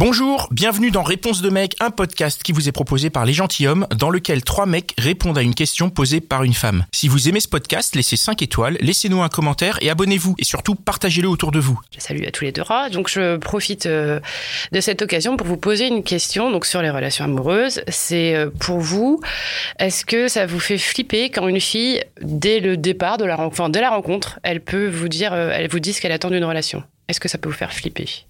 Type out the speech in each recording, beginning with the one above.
Bonjour, bienvenue dans Réponse de mec, un podcast qui vous est proposé par les gentilshommes, dans lequel trois mecs répondent à une question posée par une femme. Si vous aimez ce podcast, laissez 5 étoiles, laissez-nous un commentaire et abonnez-vous. Et surtout, partagez-le autour de vous. Salut à tous les deux rats. Donc je profite euh, de cette occasion pour vous poser une question donc sur les relations amoureuses. C'est euh, pour vous, est-ce que ça vous fait flipper quand une fille, dès le départ de la rencontre, elle peut vous dire, euh, elle vous dit ce qu'elle attend d'une relation? Est-ce que ça peut vous faire flipper?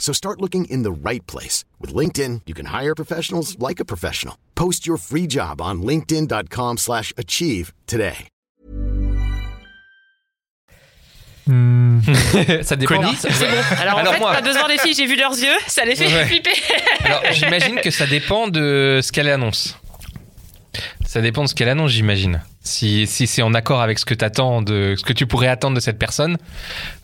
So start looking in the right place. With LinkedIn, you can hire professionals like a professional. Post your free job on linkedin.com slash achieve today. ça dépend. Connie Ça- C'est bon. Alors, Alors en fait, moi- pas besoin des filles, j'ai vu leurs yeux, ça les fait Ouais. flipper. Alors, j'imagine que ça dépend de ce qu'elle annonce. Ça dépend de ce qu'elle annonce, j'imagine. Si, si c'est en accord avec ce que t'attends de ce que tu pourrais attendre de cette personne,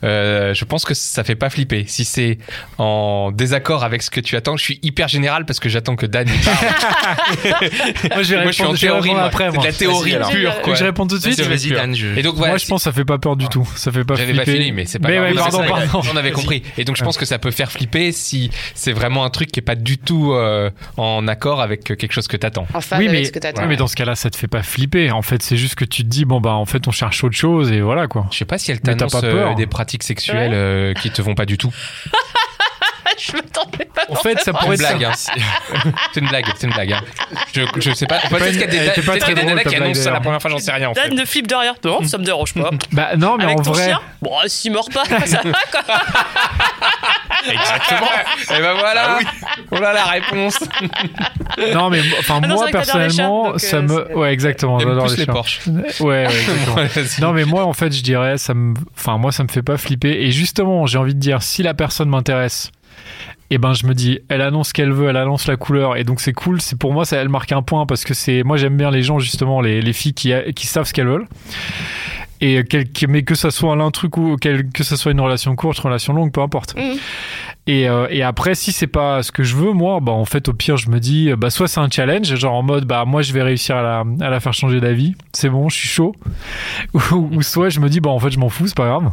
euh, je pense que ça fait pas flipper. Si c'est en désaccord avec ce que tu attends, je suis hyper général parce que j'attends que Dan y parle. Moi, je vais Moi, je suis en répondre, je théorie, répondre moi. après, C'est de moi. la théorie pure, quoi. Je réponds tout de suite. Vas-y. Dan. je- Et donc voilà. Moi, je pense que ça fait pas peur du tout. Ça fait pas J'avais flipper. pas fini, mais c'est pas Mais grave. ouais, Non, pardon, c'est ça, pardon. On avait compris. Et donc, je pense que ça peut faire flipper si c'est vraiment un truc qui est pas du tout euh, en accord avec quelque chose que t'attends. En phase Oui, avec mais, ce que t'attends. oui, mais dans ce cas-là, ça te fait pas flipper. En fait, c'est juste que tu te dis, bon, bah, en fait, on cherche autre chose et voilà, quoi. Je sais pas si elle t'annonce pas peur. euh, des pratiques sexuelles euh, qui te vont pas du tout. je m'attendais pas. En fait, ça C'est pourrait une être blague, hein. c'est une blague, c'est une blague. hein. Je, je sais pas. Peut-être qu'il y a des, pas très des drôle, qui annoncent ça la première fois, j'en sais rien en fait. Dan ne flippe de rien. Non, ça me dérange pas. Bah, non, mais Avec en ton vrai. chien Bon, s'il meurt pas, ça va quoi. Exactement. Et ben voilà. Voilà la réponse. Non, mais enfin, Ah non, moi, c'est vrai que t'adores les chats, personnellement, donc, ça euh, me. c'est- Ouais, exactement. J'adore plus les chats. Porsche. Ouais, ouais, exactement. Vas-y. Non, mais moi, en fait, je dirais, ça me, enfin, moi, ça me fait pas flipper. Et justement, j'ai envie de dire, si la personne m'intéresse, et ben, je me dis, elle annonce ce qu'elle veut, elle annonce la couleur, et donc c'est cool. C'est pour moi, ça, elle marque un point parce que c'est, moi, j'aime bien les gens, justement, les, les filles qui, qui savent ce qu'elles veulent. Et quel- mais que ça soit un truc ou quel- que ça soit une relation courte, une relation longue, peu importe. Mhm. Et, euh, et après, si c'est pas ce que je veux, moi, bah en fait, au pire, je me dis, bah soit c'est un challenge, genre en mode, bah moi, je vais réussir à la, à la faire changer d'avis, c'est bon, je suis chaud. ou, ou soit je me dis, bah en fait, je m'en fous, c'est pas grave.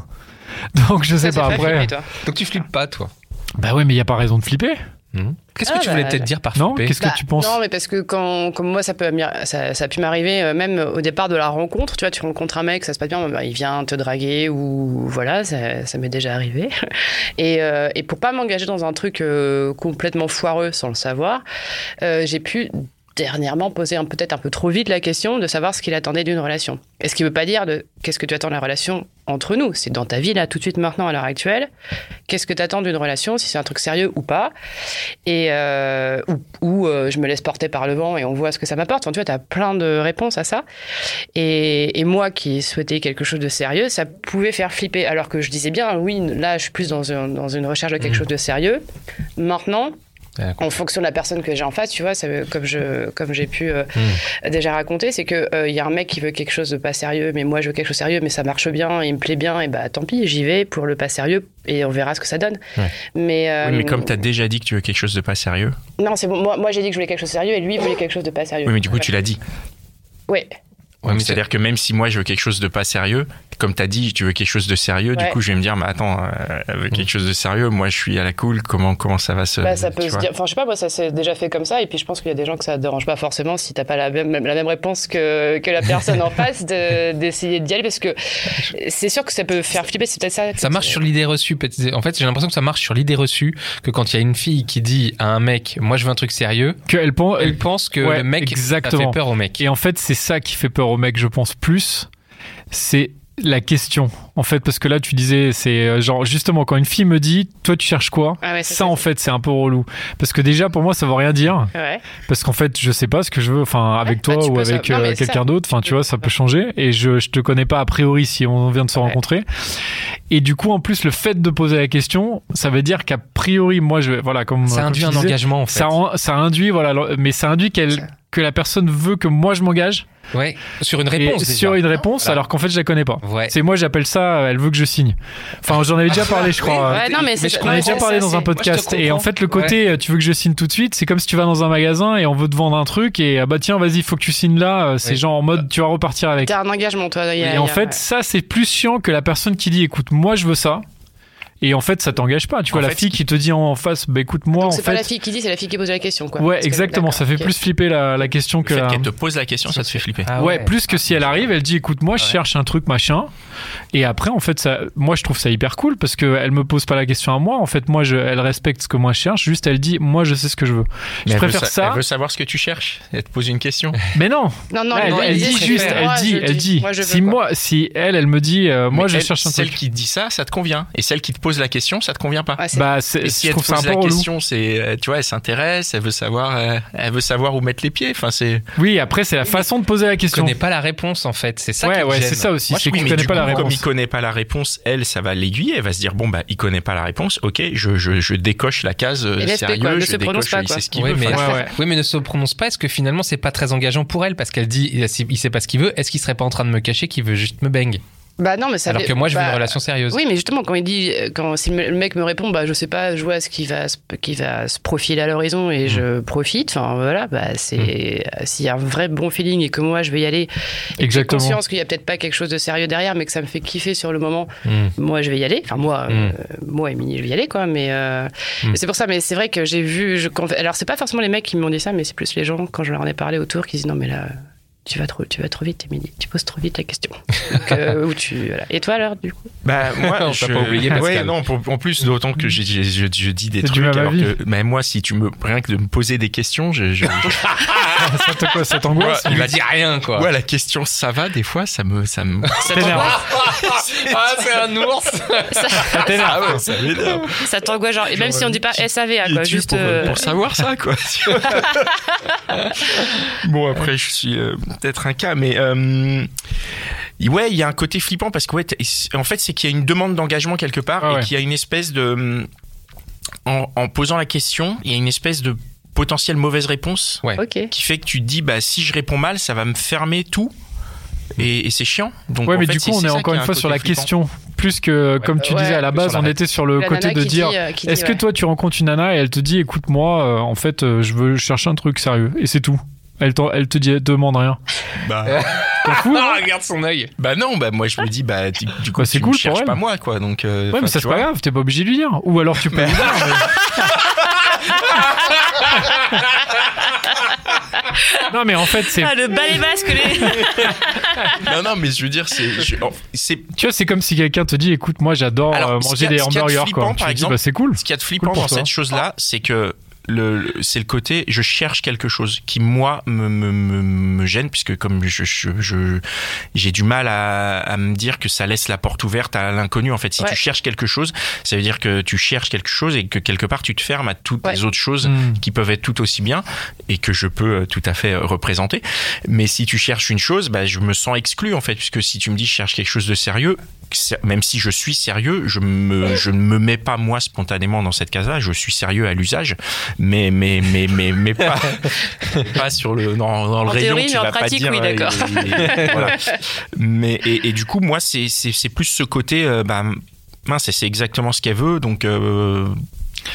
Donc je sais Ça, pas après. flipper, toi. Donc tu flippes pas toi. Bah ouais, mais il y a pas raison de flipper, Hmm. Qu'est-ce que Ah, tu voulais bah, peut-être dire par non Qu'est-ce Bah, que tu penses Non, mais parce que quand, comme moi, ça, peut, m'y- ça, ça a pu m'arriver, euh, même au départ de la rencontre, tu vois, tu rencontres un mec, ça se passe bien, bah, il vient te draguer ou voilà, ça, ça m'est déjà arrivé. Et, euh, et pour pas m'engager dans un truc euh, complètement foireux sans le savoir, euh, j'ai pu dernièrement poser un- peut-être un peu trop vite la question de savoir ce qu'il attendait d'une relation. Et ce qui veut pas dire de qu'est-ce que tu attends de la relation entre nous, c'est dans ta vie là, tout de suite maintenant à l'heure actuelle, qu'est-ce que tu attends d'une relation, si c'est un truc sérieux ou pas, et euh, ou, ou, euh, je me laisse porter par le vent et on voit ce que ça m'apporte. Enfin, tu vois, tu as plein de réponses à ça. Et, et moi qui souhaitais quelque chose de sérieux, ça pouvait faire flipper. Alors que je disais bien, oui, là, je suis plus dans, un- dans une recherche de quelque Mhm. chose de sérieux. Maintenant. En fonction de la personne que j'ai en face, tu vois, ça, comme je comme j'ai pu euh, Mhm. déjà raconter, c'est que euh, y a un mec qui veut quelque chose de pas sérieux, mais moi je veux quelque chose de sérieux, mais ça marche bien, il me plaît bien, et bah tant pis, j'y vais pour le pas sérieux et on verra ce que ça donne. Ouais. Mais, euh, Oui, mais comme t'as déjà dit que tu veux quelque chose de pas sérieux. non, c'est bon. Moi, moi j'ai dit que je voulais quelque chose de sérieux et lui il voulait quelque chose de pas sérieux. Oui, mais du coup, tu l'as dit. Ouais. Ouais, mais C'est-à-dire que même si moi je veux quelque chose de pas sérieux, comme t'as dit, tu veux quelque chose de sérieux, du coup je vais me dire, mais attends, euh, elle veut quelque chose de sérieux, moi je suis à la cool, comment, comment ça va se. Bah, ça peut tu se dire. Enfin, je sais pas, moi, ça s'est déjà fait comme ça. Et puis, je pense qu'il y a des gens que ça dérange pas forcément si t'as pas la même, la même réponse que, que la personne en face de- d'essayer d'y aller. Parce que c'est sûr que ça peut faire flipper. C'est peut-être ça. Ça marche sur l'idée reçue. peut-être. En fait, j'ai l'impression que ça marche sur l'idée reçue que quand il y a une fille qui dit à un mec, moi je veux un truc sérieux, que elle pense, elle pense que Ouais, le mec exactement. a fait peur au mec. Et en fait, c'est ça qui fait peur aux mecs, je pense, plus. C'est la question. En fait, parce que là, tu disais, c'est euh, genre, justement, quand une fille me dit, toi, tu cherches quoi Ah ouais, Ça, en fait, c'est un peu relou. Parce que déjà, pour moi, ça veut rien dire. Ouais. Parce qu'en fait, je sais pas ce que je veux, enfin, avec Ouais, toi bah, ou ça- avec euh, quelqu'un d'autre. Enfin, tu vois, ça peut changer. Et je, je te connais pas a priori si on vient de se Ouais. rencontrer. Et du coup, en plus, le fait de poser la question, ça veut dire qu'a priori, moi, je, voilà, comme Ça comme induit un engagement en fait. ça, en- ça induit, voilà, mais ça induit qu'elle. Que la personne veut que moi je m'engage Ouais. Sur une réponse. déjà. sur une réponse Voilà. alors qu'en fait je la connais pas. Ouais. C'est moi j'appelle ça elle veut que je signe. Enfin j'en avais déjà parlé je crois. Ouais, non, mais c'est je On en déjà parlé ça, dans un podcast Moi, et en fait le côté euh, tu veux que je signe tout de suite c'est comme si tu vas dans un magasin et on veut te vendre un truc et ah bah tiens vas-y faut que tu signes là euh, c'est Ouais. genre en mode tu vas repartir avec. T'as un engagement, toi. a- Et en fait ça c'est plus chiant que la personne qui dit écoute moi je veux ça et en fait ça t'engage pas tu vois En la fait, fille qui te dit en face bah écoute moi c'est pas la fille qui dit, c'est la fille qui pose la question, quoi. ouais Parce que- exactement ça fait plus flipper la, la question Le que fait la... qu'elle te pose la question, ça te fait flipper. Ah ouais, plus que si elle arrive, elle dit écoute moi je Ouais. cherche un truc machin et après en fait ça moi je trouve ça hyper cool parce que elle me pose pas la question à moi en fait moi je elle respecte ce que moi je cherche juste elle dit moi je sais ce que je veux. Mais je veut préfère sa- ça Elle veut savoir ce que tu cherches. Elle te pose une question. mais non, Non, non, elle, non, elle dit juste elle dit elle dit si moi si elle elle me dit euh, moi je cherche un Celle truc qui dit ça, ça te convient. Et celle qui te pose la question, ça te convient pas. Ouais, c'est- bah c'est Et si je elle te trouve ça un pose peu la question, c'est, euh, tu vois, elle s'intéresse, elle veut savoir, euh, elle veut savoir où mettre les pieds. Enfin, c'est. Oui, après c'est la façon de poser la Je question. connais pas la réponse en fait. C'est ça qui Ouais ouais, gêne. c'est ça aussi, Moi, c'est oui, mais connais pas la coup, Comme réponse. il connaît pas la réponse, elle, ça va l'aiguiller. Elle va se dire bon bah, il connaît pas la réponse. Ok, je, je, je décoche la case euh, laisse-le, sérieux. quoi, je se prononce décoche, pas, il quoi. sait ce qu'il Oui veut. mais, oui, mais ne se prononce pas. Est-ce que finalement c'est pas très engageant pour elle? Parce qu'elle dit il sait- il sait pas ce qu'il veut. Est-ce qu'il serait pas en train de me cacher qu'il veut juste me bang? Bah non, mais ça Alors fait- que moi je veux bah, une relation sérieuse. Oui, mais justement, quand il dit, quand si le mec me répond, bah je sais pas, je vois ce qui va, se- qui va se profiler à l'horizon et je Mm. profite. Enfin voilà, bah c'est s'il y a un vrai bon feeling et que moi je vais y aller, et que j'ai Exactement. conscience qu'il y a peut-être pas quelque chose de sérieux derrière, mais que ça me fait kiffer sur le moment. Hmm. Moi, je vais y aller. Enfin moi, Mm. euh, moi Émilie, je vais y aller quoi. Mais euh, Mm. c'est pour ça. Mais c'est vrai que j'ai vu. Je, alors c'est pas forcément les mecs qui m'ont dit ça, mais c'est plus les gens quand je leur en ai parlé autour qui disent non mais là. Tu vas trop, tu vas trop vite, Émilie. Tu poses trop vite la question. Donc, euh, où tu, voilà. Et toi alors, du coup? Bah, moi, On je... pas oublié, Pascal. Ouais, non, pour- en plus, d'autant que j'ai- j'ai- je, je dis des trucs, alors que, mais moi, si tu me, rien que de me poser des questions, je, je, je- ça te quoi, ça t'angoisse Il va dire rien quoi. ouais, la question, ça va, des fois, ça me, ça me, Ça ah c'est un ours. Ça t'énerve. ah ouais, ça m'énerve. Ça t'angoisse, genre. Et même si on dit pas SAVA, Qui quoi. Juste. pour, euh, pour savoir ça, quoi. bon, après, je suis euh, peut-être un cas, mais euh, ouais, il y a un côté flippant parce que, ouais, en fait, c'est qu'il y a une demande d'engagement quelque part Ah et qu'il y a une espèce de. En, en posant la question, il y a une espèce de potentielle mauvaise réponse Ouais. Qui fait que tu te dis, bah, si je réponds mal, ça va me fermer tout. Et, et c'est chiant. Donc, Ouais, en mais fait, du coup, on est encore une fois un sur la flippant. question. Plus que, comme tu Ouais, disais à la base, on était sur le La côté de dire euh, est-ce que toi tu rencontres une nana et elle te dit écoute, moi, euh, en fait, euh, je veux chercher un truc sérieux. Et c'est tout. Elle, te dit, elle demande rien. Bah, fous hein Ah, regarde son œil. bah non, bah moi je me dis, bah du, du coup, Bah, c'est tu cool me pour cherches elle. pas moi, quoi. Donc, euh, Ouais, mais ça tu c'est pas grave, t'es pas obligé de lui dire. Ou alors tu peux lui dire. mais- non, mais en fait, c'est. Ah, le balai basque, les. Non, non, mais je veux dire, c'est, je- c'est Tu vois, c'est comme si quelqu'un te dit écoute, moi j'adore Alors, euh, ce manger des hamburgers, flippant, quoi. Tu par exemple, bah c'est cool. Ce qu'il y a de flippant dans toi. cette chose-là, c'est que le, c'est le côté je cherche quelque chose qui moi me, me, me, me gêne puisque comme je je, je- j'ai du mal à, à me dire que ça laisse la porte ouverte à l'inconnu en fait si Ouais. tu cherches quelque chose ça veut dire que tu cherches quelque chose et que quelque part tu te fermes à toutes Ouais. les autres choses Mm. qui peuvent être tout aussi bien et que je peux euh, tout à fait euh, représenter mais si tu cherches une chose bah, je me sens exclu en fait puisque si tu me dis je cherche quelque chose de sérieux même si je suis sérieux, je, me, je ne me mets pas moi spontanément dans cette case-là. Je suis sérieux à l'usage, mais mais mais mais mais pas pas sur le dans, dans le En rayon. théorie, tu mais en vas pas pratique, dire, oui, euh, d'accord. voilà. Mais et, et du coup, moi, c'est c'est c'est plus ce côté. euh, bah, mince, c'est exactement ce qu'elle veut, donc. euh,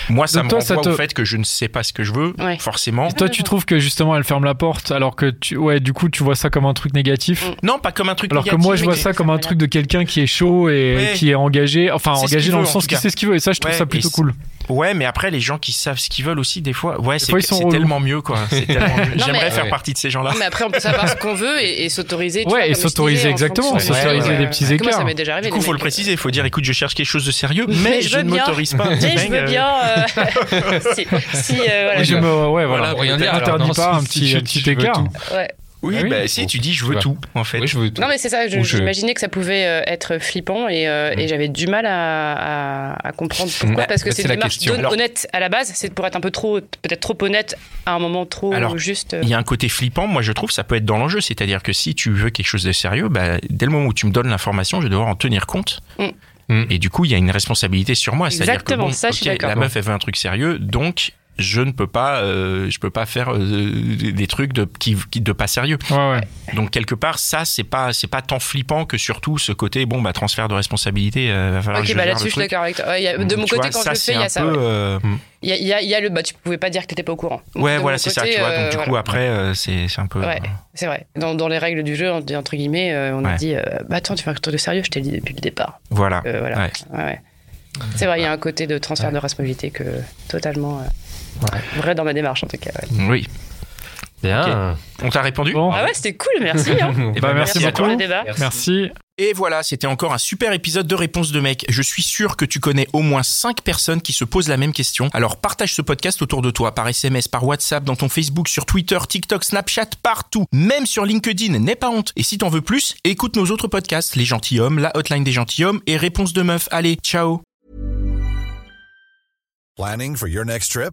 moi, ça Donc me toi, renvoie ça te- au fait que je ne sais pas ce que je veux, Ouais. forcément. Et toi, tu trouves que justement elle ferme la porte alors que tu, ouais, du coup, tu vois ça comme un truc négatif? Non, pas comme un truc Alors que moi, je vois ça comme un truc de quelqu'un qui est chaud et Ouais. qui est engagé. Enfin, engagé dans veut, le en sens qu'il sait ce qu'il veut. Et ça, je trouve Ouais, ça plutôt et cool. Ouais, mais après, les gens qui savent ce qu'ils veulent aussi, des fois, ouais, c'est tellement mieux, quoi. C'est tellement mieux. Non, J'aimerais mais- faire Ouais. partie de ces gens-là. Mais après, on peut savoir ce qu'on veut et, et s'autoriser. Ouais, vois, et s'autoriser exactement, s'autoriser Ouais, des petits Moi, ça écarts. m'est déjà arrivé. Du coup, faut le préciser, il faut dire, écoute, je cherche quelque chose de sérieux, Mais mais, je ne m'autorise pas. Mais je veux euh, bien. euh, si, si, euh, voilà. Je me, ouais, voilà. Rien dire. non, pas un petit, écart. Ouais. Oui, Ah oui. bah si, tu dis, je veux tout, en fait. Oui, je veux tout. Non mais c'est ça, je- j'imaginais que ça pouvait euh, être flippant et, euh, et j'avais du mal à, à- à comprendre pourquoi Bah, parce que bah, c'est une démarche Alors- honnête à la base, c'est pour être un peu trop peut-être trop honnête à un moment trop Alors, juste. Il y a un côté flippant, moi je trouve, ça peut être dans l'enjeu. C'est-à-dire que si tu veux quelque chose de sérieux, bah, dès le moment où tu me donnes l'information, je vais devoir en tenir compte. Mm. Mm. Et du coup, il y a une responsabilité sur moi. C'est-à-dire que Exactement, bon, ça, je suis ok, d'accord. la meuf, elle veut un truc sérieux, donc je ne peux pas, euh, je peux pas faire euh, des trucs de qui, qui- de pas sérieux. Ouais, ouais. Donc quelque part, ça c'est pas c'est pas tant flippant que surtout ce côté bon bah transfère de responsabilité. euh, va falloir Ok, je bah là-dessus, je suis d'accord avec toi. Ouais, il y a- de mon côté, vois, quand je le fais, il y a ça. ouais. euh, Il y, a, il y a- il y a le bah, tu pouvais pas dire que t'étais pas au courant. Ouais, De voilà, c'est ça, tu vois. Donc, du voilà. coup, après, c'est un peu. Ouais, c'est vrai. Dans, dans les règles du jeu, entre guillemets, on a dit bah attends, tu fais un truc de sérieux, je t'ai dit depuis le départ. Voilà. Voilà. C'est vrai, il y a un côté de transfert de responsabilité que totalement vrai dans ma démarche en tout cas. ouais. Oui. Bien. On t'a répondu Bon, Ah ouais, c'était cool, merci. hein. Eh bah, ben, merci à beaucoup. le débat. merci. Et voilà, c'était encore un super épisode de Réponse de mec. Je suis sûr que tu connais au moins 5 personnes qui se posent la même question. Alors partage ce podcast autour de toi, par SMS, par WhatsApp, dans ton Facebook, sur Twitter, TikTok, Snapchat, partout. Même sur LinkedIn, n'aie pas honte. Et si t'en veux plus, écoute nos autres podcasts, Les Gentilhommes, La Hotline des Gentilhommes et Réponse de Meuf. Allez, ciao Planning for your next trip?